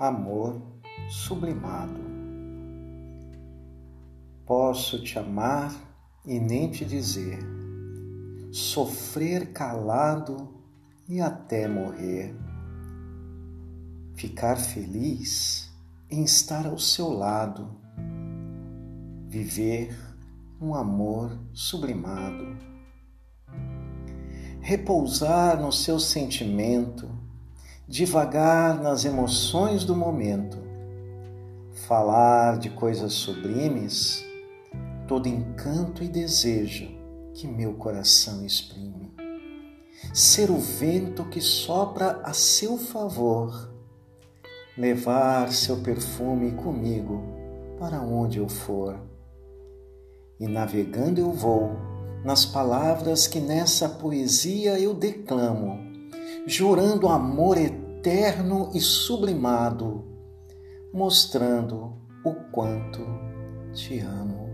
amor sublimado. Posso te amar e nem te dizer, sofrer calado e até morrer, ficar feliz em estar ao seu lado, viver um amor sublimado, repousar no seu sentimento devagar nas emoções do momento, falar de coisas sublimes, todo encanto e desejo que meu coração exprime. Ser o vento que sopra a seu favor, levar seu perfume comigo para onde eu for. E navegando eu vou nas palavras que nessa poesia eu declamo jurando amor eterno e sublimado, mostrando o quanto te amo.